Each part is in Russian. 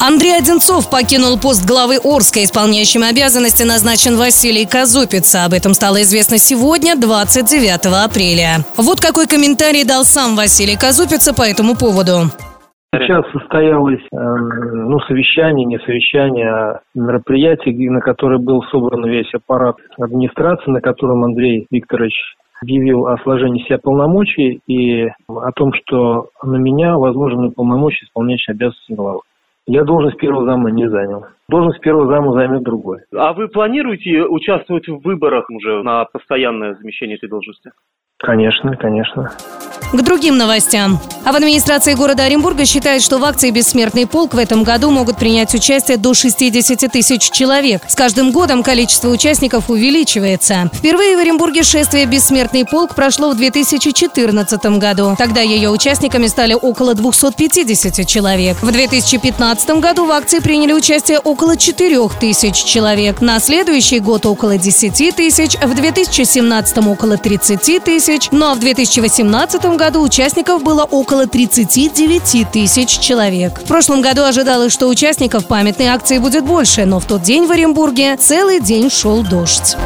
Андрей Одинцов покинул пост главы Орска. Исполняющим обязанности назначен Василий Казупица. Об этом стало известно сегодня, 29 апреля. Вот какой комментарий дал сам Василий Казупица по этому поводу. Сейчас состоялось э, ну, совещание, не совещание, а мероприятие, на которое был собран весь аппарат администрации, на котором Андрей Викторович объявил о сложении себя полномочий и о том, что на меня возможны полномочия исполняющей обязанности главы. Я должность первого зама не занял. Должность первого зама займет другой. А вы планируете участвовать в выборах уже на постоянное замещение этой должности? Конечно, конечно. К другим новостям. А в администрации города Оренбурга считают, что в акции «Бессмертный полк» в этом году могут принять участие до 60 тысяч человек. С каждым годом количество участников увеличивается. Впервые в Оренбурге шествие «Бессмертный полк» прошло в 2014 году. Тогда ее участниками стали около 250 человек. В 2015 году в акции приняли участие около 4 тысяч человек. На следующий год около 10 тысяч, в 2017 около 30 тысяч, ну а в 2018 году участников было около 39 тысяч человек. В прошлом году ожидалось, что участников памятной акции будет больше, но в тот день в Оренбурге целый день шел дождь.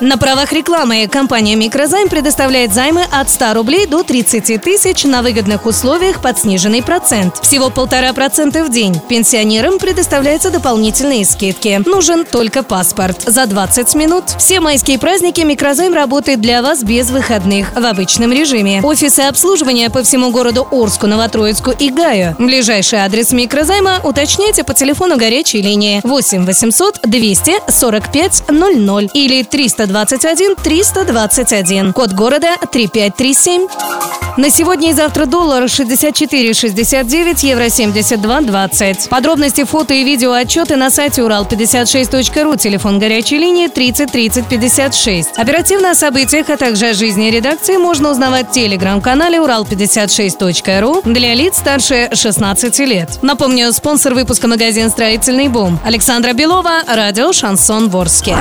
На правах рекламы компания «Микрозайм» предоставляет займы от 100 рублей до 30 тысяч на выгодных условиях под сниженный процент. Всего полтора процента в день. Пенсионерам предоставляются дополнительные скидки. Нужен только паспорт. За 20 минут. Все майские праздники «Микрозайм» работает для вас без выходных в обычном режиме. Офисы обслуживания по всему городу Орску, Новотроицку и Гаю. Ближайший адрес «Микрозайма» уточняйте по телефону горячей линии 8 800 245 00 или 300 321 321. Код города 3537. На сегодня и завтра доллар 64,69, евро 72,20. Подробности, фото и видео отчеты на сайте урал56.ру, телефон горячей линии 30 30 56. Оперативно о событиях, а также о жизни редакции можно узнавать в телеграм-канале урал56.ру для лиц старше 16 лет. Напомню, спонсор выпуска магазин «Строительный бум». Александра Белова, радио «Шансон Ворске».